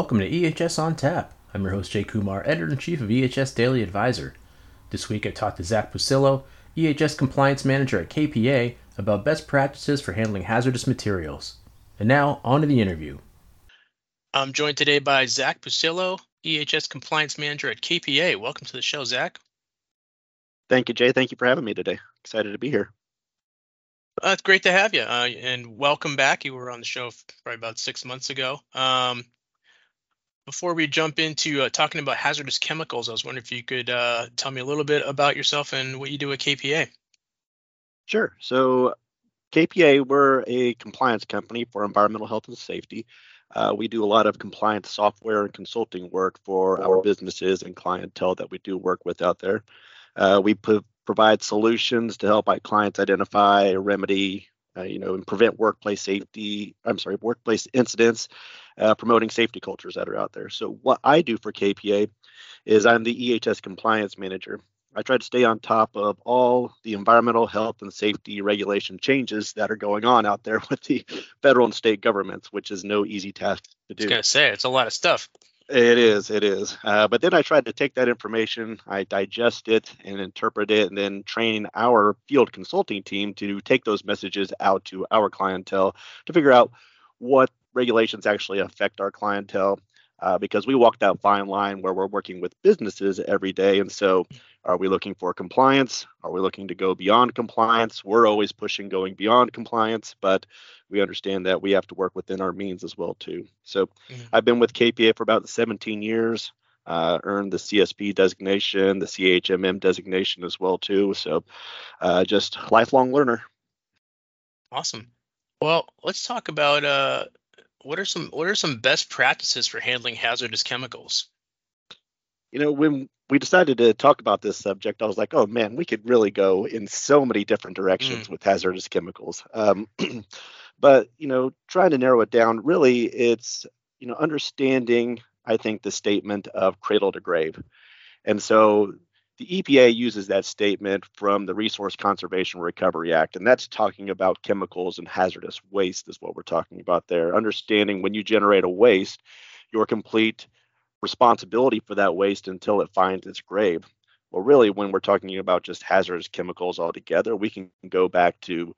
Welcome to EHS on Tap. I'm your host Jay Kumar, editor in chief of EHS Daily Advisor. This week I talked to Zach Pucillo, EHS compliance manager at KPA, about best practices for handling hazardous materials. And now, on to the interview. I'm joined today by Zach Pucillo, EHS compliance manager at KPA. Welcome to the show, Zach. Thank you, Jay. Thank you for having me today. Excited to be here. Uh, it's great to have you, uh, and welcome back. You were on the show probably about six months ago. Um, before we jump into uh, talking about hazardous chemicals, I was wondering if you could uh, tell me a little bit about yourself and what you do at KPA. Sure. So, KPA, we're a compliance company for environmental health and safety. Uh, we do a lot of compliance software and consulting work for our businesses and clientele that we do work with out there. Uh, we p- provide solutions to help our clients identify, remedy, uh, you know, and prevent workplace safety. I'm sorry, workplace incidents, uh, promoting safety cultures that are out there. So what I do for KPA is I'm the EHS compliance manager. I try to stay on top of all the environmental health and safety regulation changes that are going on out there with the federal and state governments, which is no easy task to do. I was gonna say it's a lot of stuff. It is, it is. Uh, but then I tried to take that information, I digest it and interpret it, and then train our field consulting team to take those messages out to our clientele to figure out what regulations actually affect our clientele. Uh, because we walk that fine line where we're working with businesses every day. And so, are we looking for compliance? Are we looking to go beyond compliance? We're always pushing going beyond compliance, but we understand that we have to work within our means as well too. So mm-hmm. I've been with KPA for about 17 years. Uh, earned the CSP designation, the CHMM designation as well too. So uh, just lifelong learner. Awesome. Well, let's talk about uh, what are some what are some best practices for handling hazardous chemicals. You know, when we decided to talk about this subject, I was like, oh man, we could really go in so many different directions mm. with hazardous chemicals. Um, but you know trying to narrow it down really it's you know understanding i think the statement of cradle to grave and so the EPA uses that statement from the Resource Conservation Recovery Act, and that's talking about chemicals and hazardous waste, is what we're talking about there. Understanding when you generate a waste, your complete responsibility for that waste until it finds its grave. Well, really, when we're talking about just hazardous chemicals altogether, we can go back to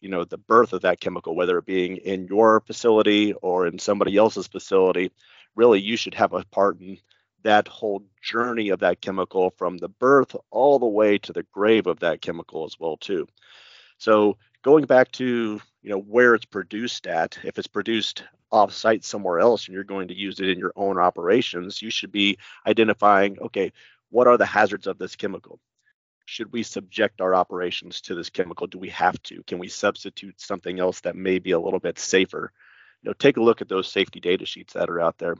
you know the birth of that chemical whether it being in your facility or in somebody else's facility really you should have a part in that whole journey of that chemical from the birth all the way to the grave of that chemical as well too so going back to you know where it's produced at if it's produced off site somewhere else and you're going to use it in your own operations you should be identifying okay what are the hazards of this chemical should we subject our operations to this chemical? Do we have to? Can we substitute something else that may be a little bit safer? You know, take a look at those safety data sheets that are out there.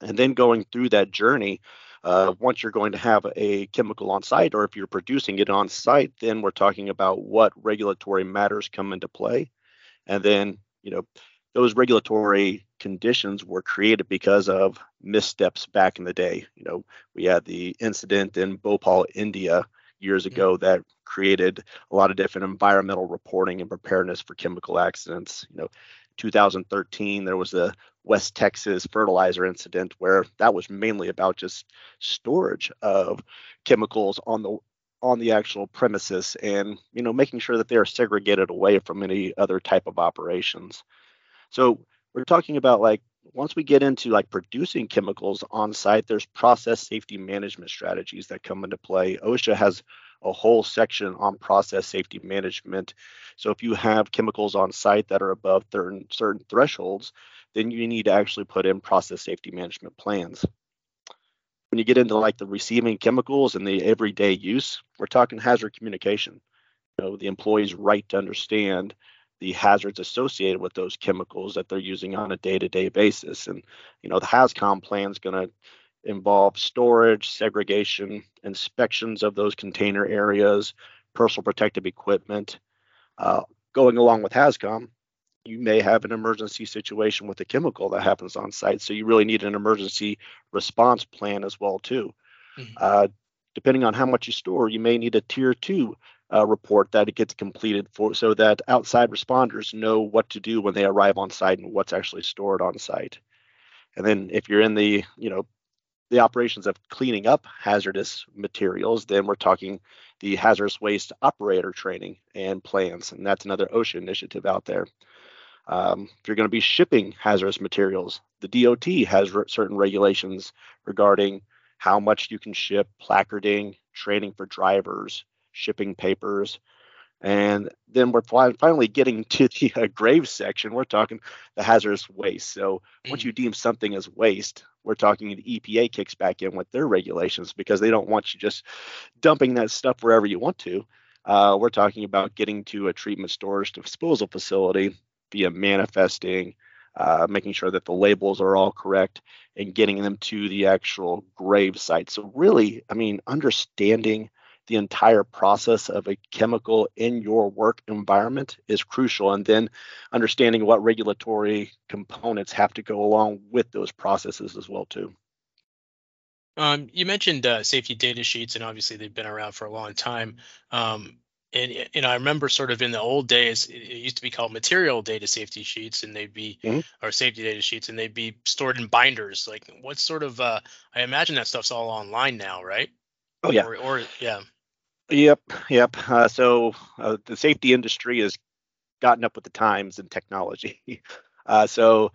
And then going through that journey, uh, once you're going to have a chemical on site, or if you're producing it on site, then we're talking about what regulatory matters come into play. And then, you know, those regulatory conditions were created because of missteps back in the day. You know, we had the incident in Bhopal, India, years ago that created a lot of different environmental reporting and preparedness for chemical accidents. You know, 2013 there was the West Texas fertilizer incident where that was mainly about just storage of chemicals on the on the actual premises and you know making sure that they are segregated away from any other type of operations. So we're talking about like once we get into like producing chemicals on site, there's process safety management strategies that come into play. OSHA has a whole section on process safety management. So if you have chemicals on site that are above certain, certain thresholds, then you need to actually put in process safety management plans. When you get into like the receiving chemicals and the everyday use, we're talking hazard communication. You know, the employee's right to understand the hazards associated with those chemicals that they're using on a day-to-day basis. And you know, the HAZCOM plan is going to involve storage, segregation, inspections of those container areas, personal protective equipment. Uh, going along with HAZCOM, you may have an emergency situation with a chemical that happens on site, so you really need an emergency response plan as well too. Mm-hmm. Uh, depending on how much you store, you may need a tier two uh, report that it gets completed for so that outside responders know what to do when they arrive on site and what's actually stored on site. And then if you're in the, you know, the operations of cleaning up hazardous materials, then we're talking the hazardous waste operator training and plans, and that's another OSHA initiative out there. Um, if you're going to be shipping hazardous materials, the DOT has re- certain regulations regarding how much you can ship, placarding, training for drivers, shipping papers, and then we're finally getting to the uh, grave section. We're talking the hazardous waste. So mm. once you deem something as waste, we're talking the EPA kicks back in with their regulations because they don't want you just dumping that stuff wherever you want to. Uh, we're talking about getting to a treatment storage disposal facility via manifesting, uh, making sure that the labels are all correct, and getting them to the actual grave site. So really, I mean, understanding the entire process of a chemical in your work environment is crucial. And then understanding what regulatory components have to go along with those processes as well too. Um, you mentioned uh, safety data sheets, and obviously they've been around for a long time. Um, and, and I remember sort of in the old days, it used to be called material data safety sheets, and they'd be mm-hmm. or safety data sheets, and they'd be stored in binders. Like, what sort of? Uh, I imagine that stuff's all online now, right? Oh yeah. Or, or yeah. Yep, yep. Uh, so uh, the safety industry has gotten up with the times and technology. Uh, so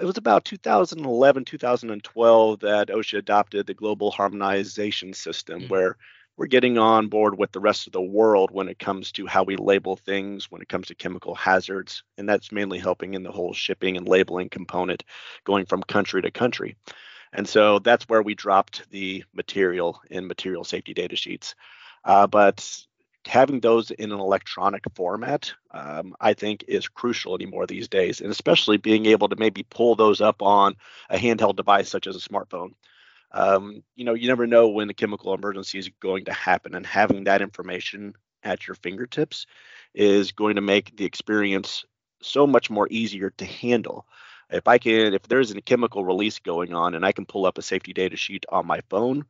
it was about 2011, 2012 that OSHA adopted the global harmonization system, mm-hmm. where we're getting on board with the rest of the world when it comes to how we label things, when it comes to chemical hazards. And that's mainly helping in the whole shipping and labeling component going from country to country. And so that's where we dropped the material in material safety data sheets. Uh, but having those in an electronic format, um, I think, is crucial anymore these days, and especially being able to maybe pull those up on a handheld device such as a smartphone. Um, you know, you never know when a chemical emergency is going to happen, and having that information at your fingertips is going to make the experience so much more easier to handle. If I can, if there's a chemical release going on, and I can pull up a safety data sheet on my phone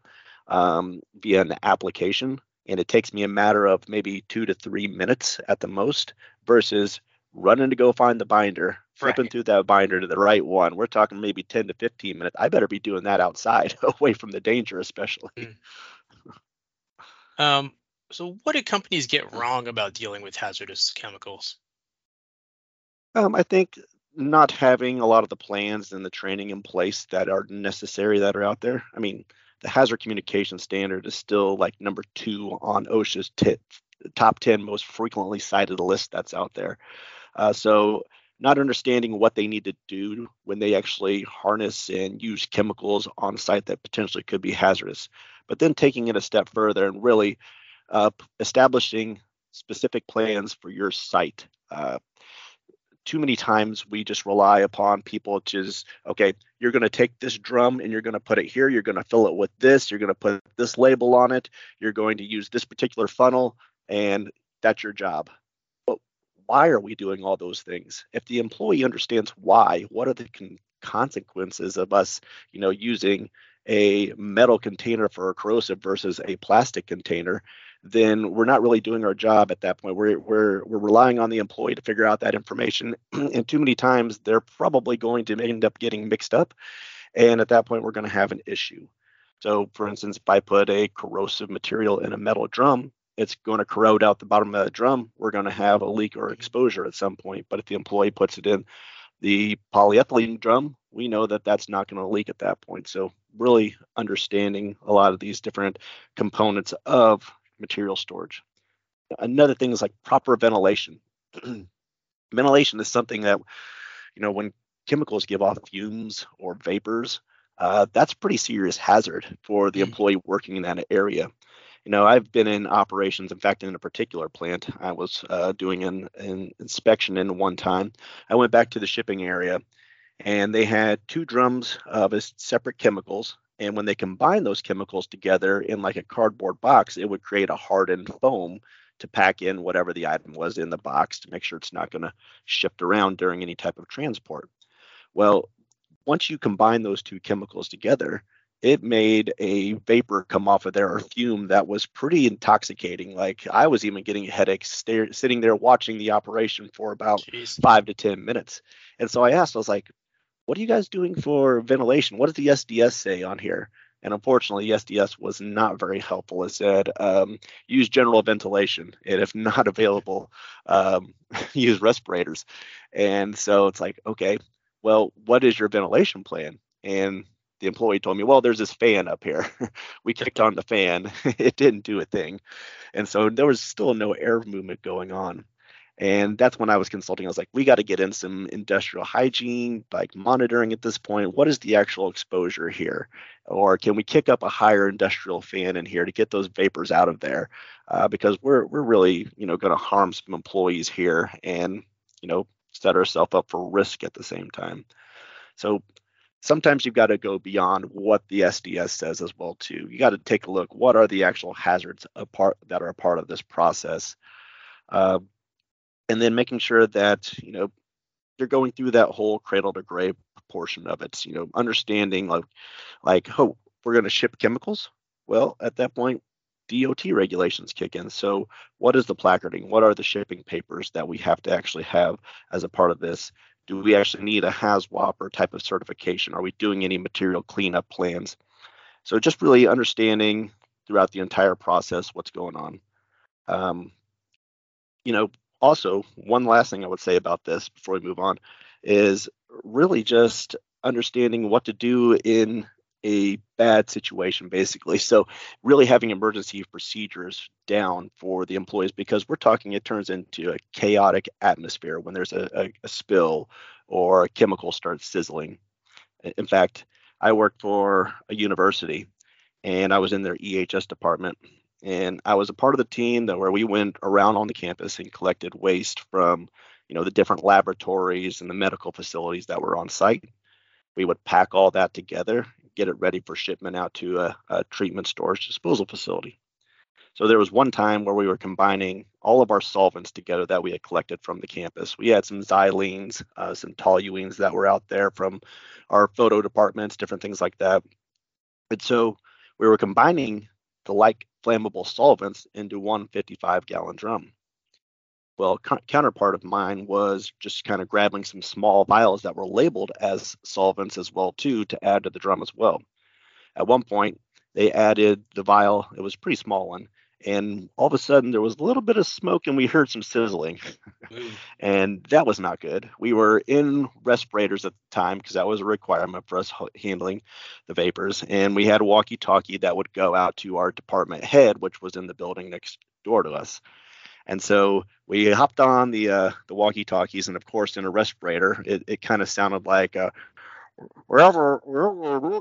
um, via an application, and it takes me a matter of maybe two to three minutes at the most versus running to go find the binder flipping right. through that binder to the right one. We're talking maybe 10 to 15 minutes. I better be doing that outside away from the danger especially. Mm. um, so what do companies get wrong about dealing with hazardous chemicals? Um, i think not having a lot of the plans and the training in place that are necessary that are out there. I mean the hazard communication standard is still like number two on OSHA's t- top 10 most frequently cited list that's out there. Uh, so, not understanding what they need to do when they actually harness and use chemicals on site that potentially could be hazardous, but then taking it a step further and really uh, establishing specific plans for your site. Uh, too many times we just rely upon people to just okay you're going to take this drum and you're going to put it here you're going to fill it with this you're going to put this label on it you're going to use this particular funnel and that's your job. But why are we doing all those things? If the employee understands why what are the con- consequences of us you know using a metal container for a corrosive versus a plastic container then we're not really doing our job at that point. We're we're we're relying on the employee to figure out that information, and too many times they're probably going to end up getting mixed up, and at that point we're going to have an issue. So, for instance, if I put a corrosive material in a metal drum, it's going to corrode out the bottom of the drum. We're going to have a leak or exposure at some point. But if the employee puts it in the polyethylene drum, we know that that's not going to leak at that point. So, really understanding a lot of these different components of material storage. Another thing is like proper ventilation. ventilation is something that, you know, when chemicals give off fumes or vapors, uh, that's pretty serious hazard for the mm. employee working in that area. You know, I've been in operations. In fact, in a particular plant, I was uh, doing an, an inspection in one time. I went back to the shipping area, and they had two drums of separate chemicals and when they combine those chemicals together in like a cardboard box, it would create a hardened foam to pack in whatever the item was in the box to make sure it's not going to shift around during any type of transport. Well, once you combine those two chemicals together, it made a vapor come off of there or fume that was pretty intoxicating. Like I was even getting headaches stare, sitting there watching the operation for about Jeez. five to 10 minutes. And so I asked, I was like, what are you guys doing for ventilation? What does the SDS say on here? And unfortunately, the SDS was not very helpful. It said um, use general ventilation, and if not available, um, use respirators. And so it's like, okay, well, what is your ventilation plan? And the employee told me, well, there's this fan up here. we kicked on the fan, it didn't do a thing. And so there was still no air movement going on. And that's when I was consulting. I was like, we got to get in some industrial hygiene, like monitoring at this point. What is the actual exposure here? Or can we kick up a higher industrial fan in here to get those vapors out of there? Uh, because we're we're really you know going to harm some employees here, and you know set ourselves up for risk at the same time. So sometimes you've got to go beyond what the SDS says as well too. You got to take a look. What are the actual hazards apart that are a part of this process? Uh, and then making sure that you know you're going through that whole cradle to grave portion of it you know understanding like like oh we're going to ship chemicals? Well at that point DOT regulations kick in. So what is the placarding? What are the shipping papers that we have to actually have as a part of this? Do we actually need a HAZWOPER or type of certification? Are we doing any material cleanup plans? So just really understanding throughout the entire process what's going on. Um, you know also, one last thing I would say about this before we move on is really just understanding what to do in a bad situation, basically. So, really having emergency procedures down for the employees because we're talking it turns into a chaotic atmosphere when there's a, a, a spill or a chemical starts sizzling. In fact, I worked for a university and I was in their EHS department and I was a part of the team that where we went around on the campus and collected waste from, you know, the different laboratories and the medical facilities that were on site. We would pack all that together, get it ready for shipment out to a, a treatment storage disposal facility. So there was one time where we were combining all of our solvents together that we had collected from the campus. We had some xylenes, uh, some toluenes that were out there from our photo departments, different things like that. And so we were combining the like flammable solvents into one 55 gallon drum. Well, co- counterpart of mine was just kind of grabbing some small vials that were labeled as solvents as well too to add to the drum as well. At one point, they added the vial. It was pretty small one, and all of a sudden there was a little bit of smoke and we heard some sizzling. And that was not good. We were in respirators at the time because that was a requirement for us handling the vapors. And we had a walkie talkie that would go out to our department head which was in the building next door to us. And so we hopped on the uh, the walkie talkies and of course in a respirator it, it kind of sounded like uh, wherever, wherever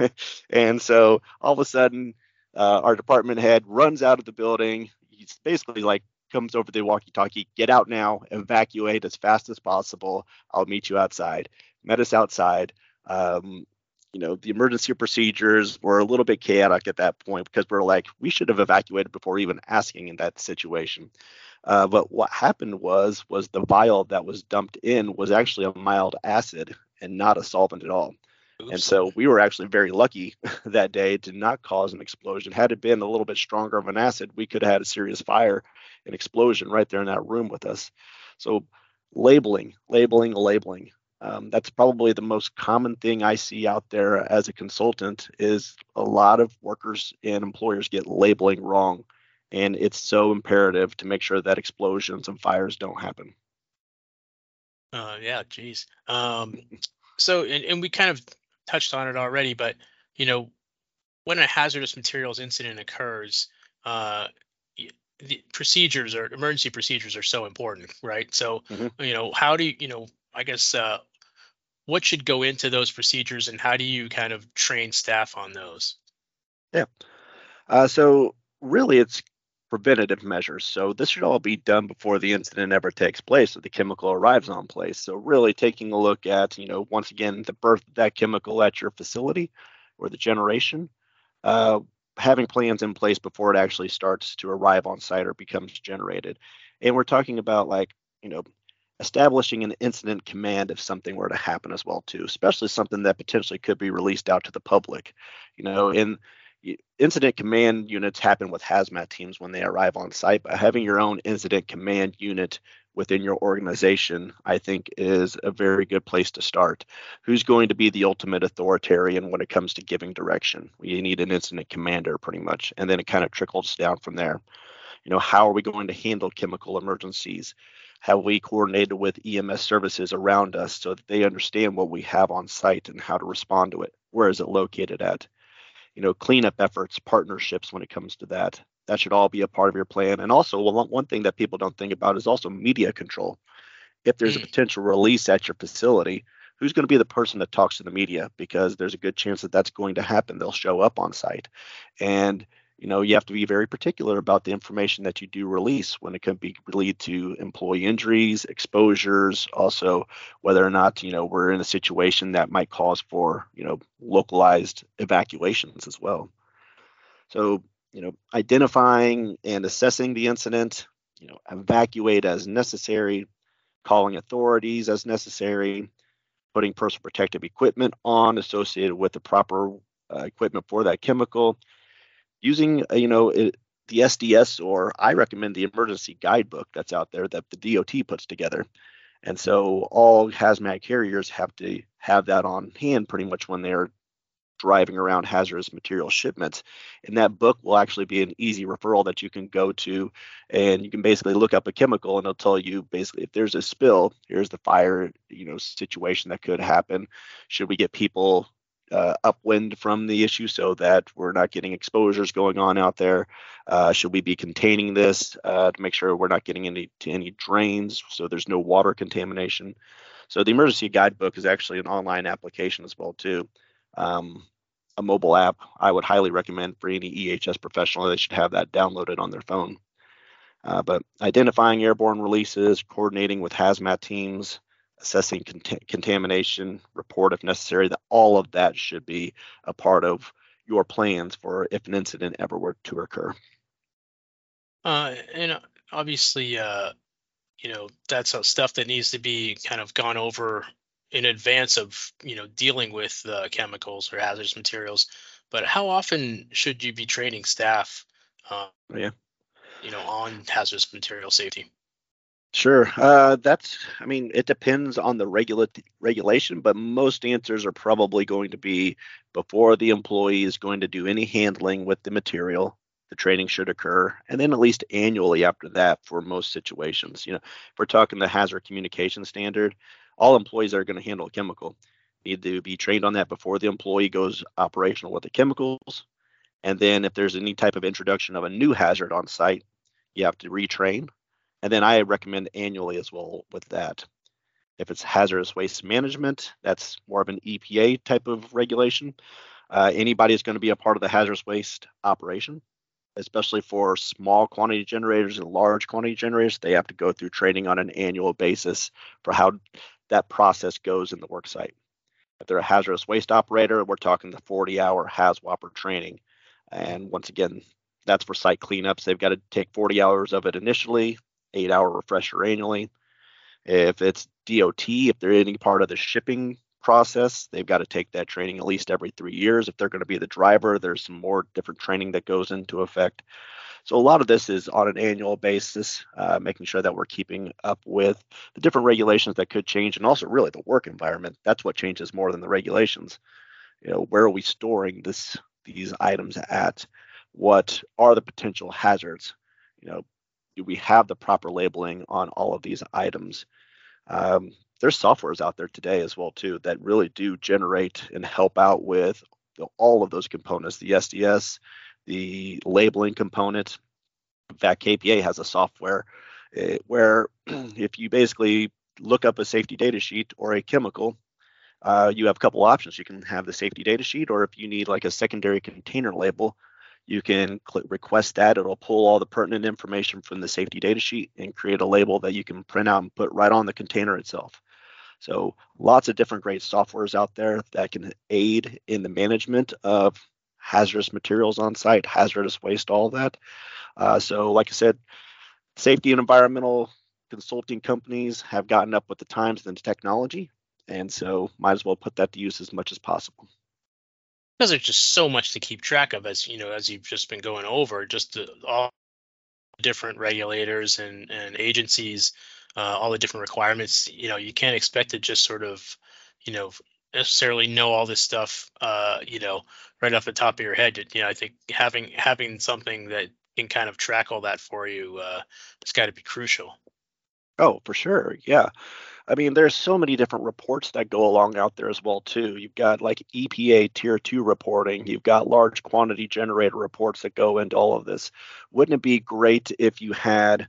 and so all of a sudden uh, our department head runs out of the building. He's basically like comes over the walkie-talkie, get out now, evacuate as fast as possible. I'll meet you outside. Met us outside. Um, you know, the emergency procedures were a little bit chaotic at that point because we are like, we should have evacuated before even asking in that situation. Uh, but what happened was, was the vial that was dumped in was actually a mild acid and not a solvent at all. Oops. And so we were actually very lucky that day to not cause an explosion. Had it been a little bit stronger of an acid, we could have had a serious fire and explosion right there in that room with us. So labeling, labeling, labeling. Um, that's probably the most common thing I see out there as a consultant is a lot of workers and employers get labeling wrong. And it's so imperative to make sure that explosions and fires don't happen. Uh, yeah, geez. Um, so, and, and we kind of touched on it already, but you know, when a hazardous materials incident occurs, uh, the procedures or emergency procedures are so important, right? So, mm-hmm. you know, how do you, you know, I guess, uh, what should go into those procedures and how do you kind of train staff on those? Yeah. Uh, so really it's preventative measures. So this should all be done before the incident ever takes place or the chemical arrives on place. So really taking a look at, you know, once again, the birth of that chemical at your facility or the generation, uh, having plans in place before it actually starts to arrive on site or becomes generated. And we're talking about like, you know, establishing an incident command if something were to happen as well too, especially something that potentially could be released out to the public. You know, in incident command units happen with hazmat teams when they arrive on site, but having your own incident command unit within your organization, I think is a very good place to start. Who's going to be the ultimate authoritarian when it comes to giving direction? You need an incident commander, pretty much, and then it kind of trickles down from there. You know, how are we going to handle chemical emergencies? Have we coordinated with EMS services around us so that they understand what we have on site and how to respond to it? Where is it located at? You know, cleanup efforts, partnerships when it comes to that that should all be a part of your plan. And also, well, one thing that people don't think about is also media control. If there's a mm. potential release at your facility, who's going to be the person that talks to the media? Because there's a good chance that that's going to happen. They'll show up on site, and you know you have to be very particular about the information that you do release when it can be lead to employee injuries, exposures, also whether or not you know we're in a situation that might cause for you know localized evacuations as well. So you know, identifying and assessing the incident, you know, evacuate as necessary, calling authorities as necessary, putting personal protective equipment on associated with the proper uh, equipment for that chemical, using, uh, you know, it, the SDS or I recommend the emergency guidebook that's out there that the DOT puts together. And so all hazmat carriers have to have that on hand pretty much when they're driving around hazardous material shipments. And that book will actually be an easy referral that you can go to and you can basically look up a chemical and it'll tell you basically if there's a spill, here's the fire, you know, situation that could happen. Should we get people uh, upwind from the issue so that we're not getting exposures going on out there? Uh, should we be containing this uh, to make sure we're not getting any to any drains so there's no water contamination? So the emergency guidebook is actually an online application as well too um, a mobile app, I would highly recommend for any EHS professional. They should have that downloaded on their phone. Uh, but identifying airborne releases, coordinating with hazmat teams, assessing cont- contamination, report if necessary, that all of that should be a part of your plans for if an incident ever were to occur. Uh, and obviously, uh, you know, that's stuff that needs to be kind of gone over in advance of you know dealing with uh, chemicals or hazardous materials. But how often should you be training staff uh, yeah. you know on hazardous material safety sure uh, that's i mean it depends on the regula- regulation but most answers are probably going to be before the employee is going to do any handling with the material the training should occur and then at least annually after that for most situations you know if we're talking the hazard communication standard all employees are going to handle a chemical need to be trained on that before the employee goes operational with the chemicals. And then if there's any type of introduction of a new hazard on site, you have to retrain. And then I recommend annually as well with that. If it's hazardous waste management, that's more of an EPA type of regulation. Uh, anybody is going to be a part of the hazardous waste operation, especially for small quantity generators and large quantity generators. They have to go through training on an annual basis for how that process goes in the work site. If they're a hazardous waste operator, we're talking the 40 hour HAZWOPER training. And once again, that's for site cleanups. They've got to take 40 hours of it initially, eight hour refresher annually. If it's DOT, if they're any part of the shipping process, they've got to take that training at least every three years. If they're going to be the driver, there's some more different training that goes into effect. So a lot of this is on an annual basis, uh, making sure that we're keeping up with the different regulations that could change, and also really the work environment. That's what changes more than the regulations. You know, where are we storing this these items at? What are the potential hazards? You know, do we have the proper labeling on all of these items? Um, there's softwares out there today as well too that really do generate and help out with the, all of those components the sds the labeling component. In fact, KPA has a software uh, where if you basically look up a safety data sheet or a chemical, uh, you have a couple options. You can have the safety data sheet, or if you need like a secondary container label, you can click request that. It'll pull all the pertinent information from the safety data sheet and create a label that you can print out and put right on the container itself. So lots of different great softwares out there that can aid in the management of hazardous materials on site, hazardous waste, all that. Uh, so, like I said, safety and environmental consulting companies have gotten up with the times and the technology, and so might as well put that to use as much as possible. Because there's just so much to keep track of, as you know, as you've just been going over, just the, all different regulators and, and agencies uh, all the different requirements. You know, you can't expect to just sort of, you know, necessarily know all this stuff, uh, you know, right off the top of your head. You know, I think having having something that can kind of track all that for you, uh, it's got to be crucial. Oh, for sure. Yeah. I mean, there's so many different reports that go along out there as well too. You've got like EPA Tier Two reporting. You've got large quantity generator reports that go into all of this. Wouldn't it be great if you had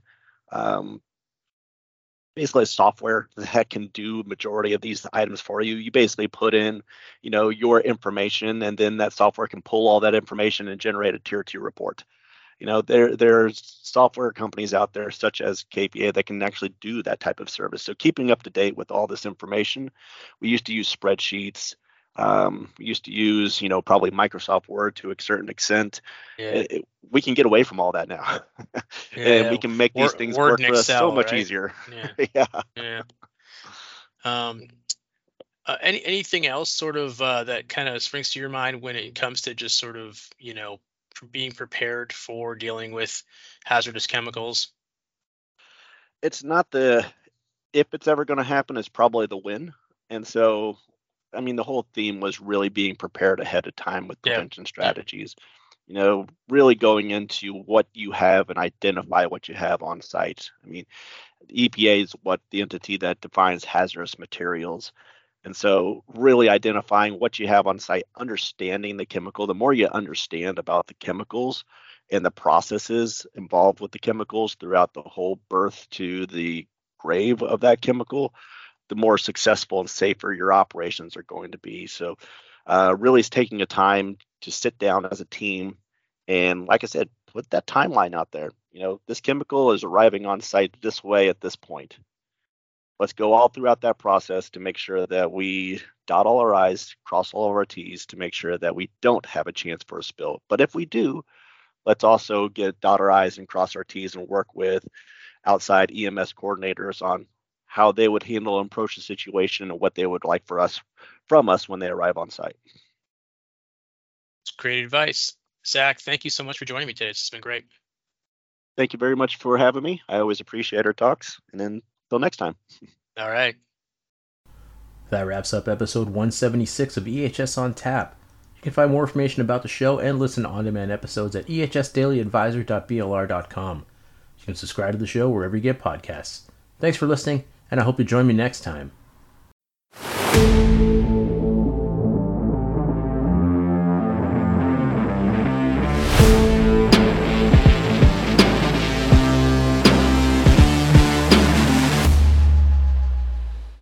um, basically software that can do majority of these items for you. You basically put in, you know, your information, and then that software can pull all that information and generate a tier two report. You know, there there's software companies out there such as KPA that can actually do that type of service. So keeping up to date with all this information, we used to use spreadsheets. Um, we used to use, you know, probably Microsoft Word to a certain extent. Yeah. It, it, we can get away from all that now, yeah. and we can make these Word, things Word work for us so much right? easier. Yeah. yeah. yeah. Um, uh, any anything else sort of uh, that kind of springs to your mind when it comes to just sort of you know being prepared for dealing with hazardous chemicals? It's not the if it's ever going to happen. It's probably the when. And so I mean, the whole theme was really being prepared ahead of time with prevention yeah. strategies. You know, really going into what you have and identify what you have on site. I mean, the EPA is what the entity that defines hazardous materials. And so, really identifying what you have on site, understanding the chemical, the more you understand about the chemicals and the processes involved with the chemicals throughout the whole birth to the grave of that chemical, the more successful and safer your operations are going to be. So, uh, really, is taking a time to sit down as a team and, like I said, put that timeline out there. You know, this chemical is arriving on site this way at this point. Let's go all throughout that process to make sure that we dot all our I's, cross all of our T's to make sure that we don't have a chance for a spill. But if we do, let's also get dot our I's and cross our T's and work with outside EMS coordinators on how they would handle and approach the situation and what they would like for us from us when they arrive on site. It's great advice. Zach, thank you so much for joining me today. It's been great. Thank you very much for having me. I always appreciate our talks. And then until next time. All right. That wraps up episode 176 of EHS on Tap. You can find more information about the show and listen to on demand episodes at ehsdailyadvisor.blr.com. You can subscribe to the show wherever you get podcasts. Thanks for listening and I hope you join me next time.